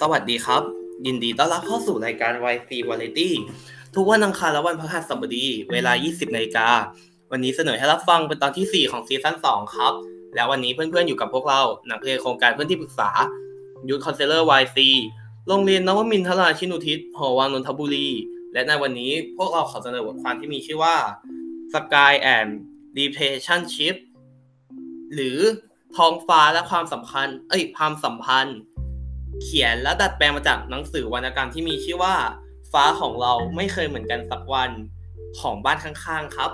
สวัสดีครับ ยินดีต้อนรับเข้าสู่รายการ YC Variety ทุกวันอังคารและวันพฤหัสบดี เวลา 20นาฬิกา วันนี้เสนอให้รับฟังเป็นตอนที่ 4 ของซีซั่น2 ครับ แล้ววันนี้เพื่อนๆอยู่กับพวกเรานักเรียนโครงการเพื่อนที่ปรึกษา Youth Counselor YC โรงเรียนนวมินทราชินุทิศหอวังนนทบุรี และในวันนี้พวกเราขอเสนอบทความที่มีชื่อว่า Sky and Relationship หรือท้องฟ้าและความสัมพันธ์เอ้ยความสัมพันธ์ เขียนและดัดแปลงมาจากหนังสือวรรณกรรมที่มีชื่อว่า ฟ้าของเราไม่เคยเหมือนกันสักวันของบ้านข้างๆครับ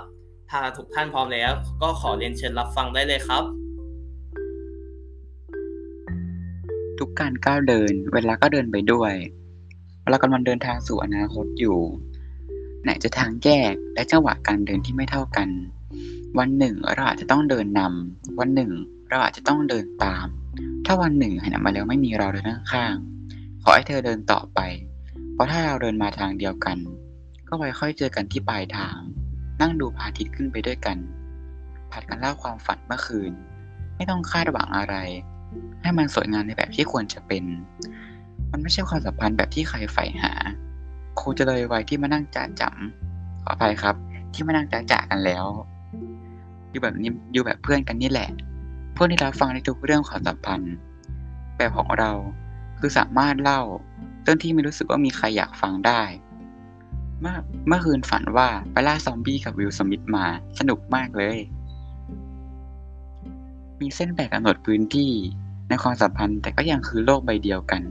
ถ้าทุกท่านพร้อมแล้ว ก็ขอเรียนเชิญรับฟังได้เลยครับ ทุกการก้าวเดิน เวลาก็เดินไปด้วยเรากำลังเดินทางสู่อนาคตอยู่ ไหนจะทางแยกและจังหวะการเดินที่ไม่เท่ากัน วันหนึ่งเราอาจจะต้องเดินนำวันหนึ่ง เราอาจจะต้องเดินตาม ถ้าวันหนึ่งหันมาแล้วไม่มีเราเดินข้างๆขอให้เธอเดินต่อไป เพราะถ้าเราเดินมาทางเดียวกัน ก็ไว้ค่อยเจอกันที่ปลายทาง นั่งดูพระอาทิตย์ขึ้นไปด้วยกัน ผัดกันเล่าความฝันเมื่อคืน ไม่ต้องคาดหวังอะไร ให้มันสวยงามในแบบที่ควรจะเป็น มันไม่ใช่ความสัมพันธ์แบบที่ใครใฝ่หาคงจะเลยวัยที่มานั่งจ่าจำขออภัยครับ ที่มานั่งจ่าจ่ากันแล้ว อยู่แบบนี้อยู่แบบเพื่อนกันนี่แหละ เพื่อนที่รับฟังในทุกเรื่องความสัมพันธ์ แบบของเราคือสามารถเล่าเรื่องที่ไม่รู้สึกว่ามีใครอยากฟังได้ เมื่อเมื่อคืนฝันว่าไปล่าซอมบี้กับวิลสมิธมาสนุกมากเลย มีเส้นแบ่งกำหนดพื้นที่ในความสัมพันธ์แต่ก็ยังคือโลกใบเดียวกัน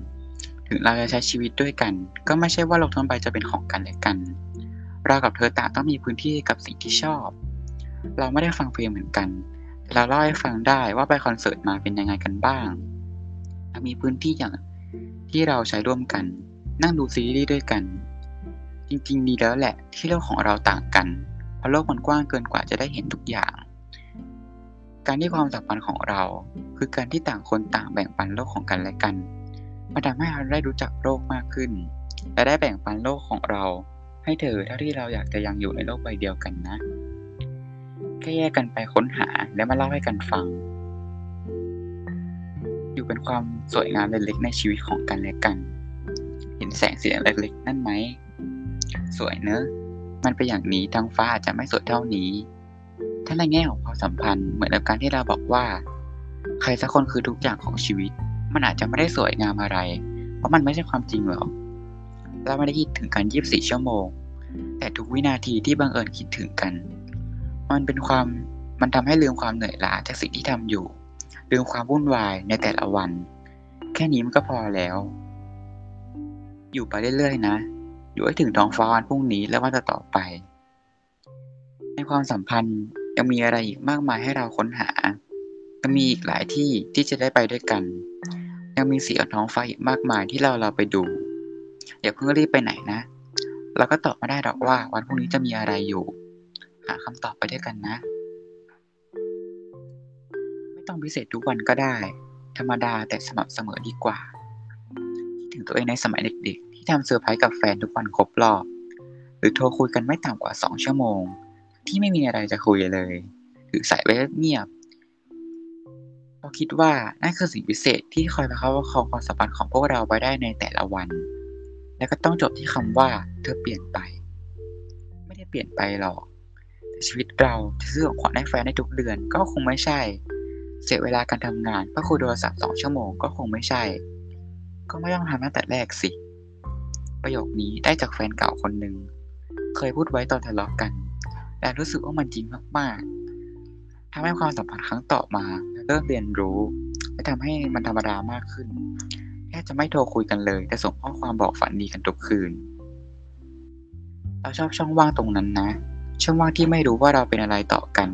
ถึงเราจะใช้ชีวิตด้วยกัน ก็ไม่ใช่ว่าโลกทั้งใบจะเป็นของกันและกัน เรากับเธอต่างต้องมีพื้นที่กับสิ่งที่ชอบ เราไม่ได้ฟังเพลงเหมือนกันแเราเล่าให้ฟังได้ว่าไปคอนเสิร์ตมาเป็นยังไงกันบ้าง มีพื้นที่อย่างที่เราใช้ร่วมกัน นั่งดูซีรีส์ด้วยกัน จริงๆ ดีแล้วแหละที่โลกของเราต่างกัน เพราะโลกมันกว้างเกินกว่าจะได้เห็นทุกอย่าง การที่ความสัมพันธ์ของเรา คือการที่ต่างคนต่างแบ่งปันโลกของกันและกันมันทำให้เราได้รู้จักโลกมากขึ้น และได้แบ่งปันโลกของเรา ให้เธอเท่าที่เราอยากจะยังอยู่ในโลกใบเดียวกันนะ แค่แยกกันไปค้นหาและมาเล่าให้กันฟัง อยู่เป็นความสวยงามเล็กๆในชีวิตของกันและกัน เห็นแสงสีเล็กๆ นั่นไหม สวยเนอะมันเป็นอย่างนี้ทางฟ้าอาจจะไม่สวยเท่านี้ ถ้าในแง่ของความสัมพันธ์เหมือนกับการที่เราบอกว่า ใครสักคนคือทุกอย่างของชีวิต มันอาจจะไม่ได้สวยงามอะไร เพราะมันไม่ใช่ความจริงหรอกเราไม่ได้คิดถึงกัน 24 ชั่วโมง แต่ทุกวินาทีที่บังเอิญคิดถึงกัน มันเป็นความมันทำให้ลืมความเหนื่อยล้าจากสิ่งที่ทำอยู่ ลืมความวุ่นวายในแต่ละวัน แค่นี้มันก็พอแล้ว อยู่ไปเรื่อยๆ นะ อยู่ให้ถึงท้องฟ้าวันพรุ่งนี้และวันต่อไป ในความสัมพันธ์ยังมีอะไรอีกมากมายให้เราค้นหายังมีอีกหลายที่ที่จะได้ไปด้วยกัน ยังมีสีของท้องฟ้าอีกมากมายที่เราเราไปดู อย่าเพิ่งรีบไปไหนนะ เราก็ตอบไม่ได้หรอกว่าวันพรุ่งนี้จะมีอะไรอยู่ หาคำตอบไปด้วยกันนะ ไม่ต้องพิเศษทุกวันก็ได้ ธรรมดาแต่สม่ำเสมอดีกว่าคิดถึงตัวเองในสมัยเด็กๆ ที่ทำเซอร์ไพรส์กับแฟนทุกวันครบรอบ หรือโทรคุยกันไม่ต่ำกว่าสองชั่วโมง ที่ไม่มีอะไรจะคุยเลยหรือใส่ไว้เงียบเราคิดว่านั่นคือสิ่งพิเศษที่คอยประคับประคองความสัมพันธ์ของพวกเราไปได้ในแต่ละวัน และก็ต้องจบที่คำว่า เธอเปลี่ยนไป ไม่ได้เปลี่ยนไปหรอก ชีวิตเราจะซื้อของขวัญให้แฟนในทุกเดือนก็คงไม่ใช่ เสียเวลาการทำงานเพื่อคุยโทรศัพท์สองชั่วโมงก็คงไม่ใช่ ก็ไม่ต้องทำตั้งแต่แรกสิ ประโยคนี้ได้จากแฟนเก่าคนหนึ่งเคยพูดไว้ตอนทะเลาะกัน และรู้สึกว่ามันจริงมากๆทำให้ความสัมพันธ์ครั้งต่อมาเริ่มเรียนรู้ และทำให้มันธรรมดามากขึ้นแค่จะไม่โทรคุยกันเลย แต่ส่งข้อความบอกฝันดีกันทุกคืน เราชอบช่องว่างตรงนั้นนะ ช่องว่างที่ไม่รู้ว่าเราเป็นอะไรต่อกัน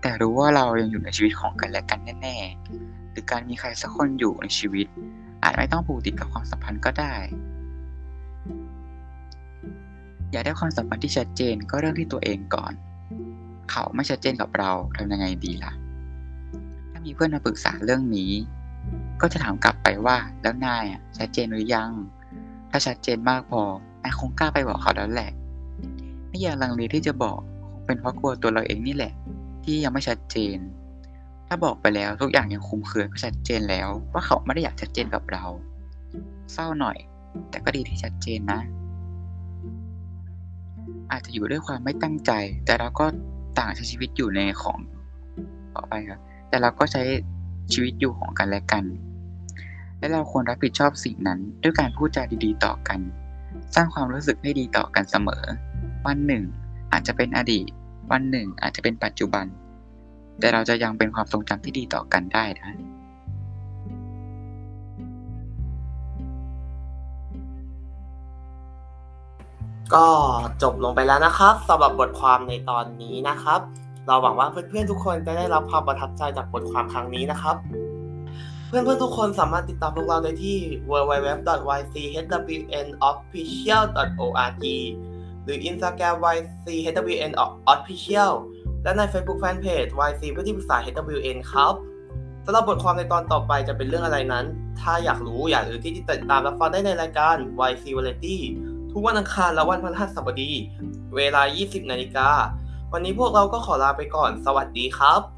แต่รู้ว่าเรายังอยู่ในชีวิตของกันและกันแน่ๆหรือการมีใครสักคนอยู่ในชีวิต อาจไม่ต้องผูกติดกับความสัมพันธ์ก็ได้ อยากได้ความสัมพันธ์ที่ชัดเจนก็เริ่มที่ตัวเองก่อน เขาไม่ชัดเจนกับเราทำยังไงดีล่ะ ถ้ามีเพื่อนมาปรึกษาเรื่องนี้ ก็จะถามกลับไปว่าแล้วนายชัดเจนหรือยัง ถ้าชัดเจนมากพอนายคงกล้าไปบอกเขาแล้วแหละ ไม่อยากลังเลที่จะบอกเป็นเพราะกลัวตัวเราเองนี่แหละ ที่ยังไม่ชัดเจน ถ้าบอกไปแล้วทุกอย่างยังคุมเครือก็ชัดเจนแล้ว ว่าเขาไม่ได้อยากชัดเจนกับเรา เศร้าหน่อย แต่ก็ดีที่ชัดเจนนะ อาจจะอยู่ด้วยความไม่ตั้งใจ แต่เราก็ต่างใช้ชีวิตอยู่ในของต่อไปครับแต่เราก็ใช้ชีวิตอยู่ของกันและกัน และเราควรรับผิดชอบสิ่งนั้น ด้วยการพูดจาดีๆ ต่อกัน สร้างความรู้สึกให้ดีต่อกันเสมอ วันหนึ่ง อาจจะเป็นอดีต วันหนึ่ง อาจจะเป็นปัจจุบัน แต่เราจะยังเป็นความทรงจำที่ดีต่อกันได้นะก็จบลงไปแล้วนะครับสำหรับบทความในตอนนี้นะครับ เราหวังว่าเพื่อนๆทุกคนจะได้รับความประทับใจจากบทความครั้งนี้นะครับ เพื่อนๆทุกคนสามารถติดตามพวกเราได้ที่ www.ychwnofficial.org หรือ Instagram ychwnofficial และใน Facebook Fanpage yc เพื่อที่ปรึกษา HWN ครับสำหรับบทความในตอนต่อไปจะเป็นเรื่องอะไรนั้น ถ้าอยากรู้อย่าลืมที่จะติดตามรับฟังได้ในรายการ YC Variety ทุกวันอังคารและวันพฤหัสบดี เวลา 20 นาฬิกา วันนี้พวกเราก็ขอลาไปก่อน สวัสดีครับ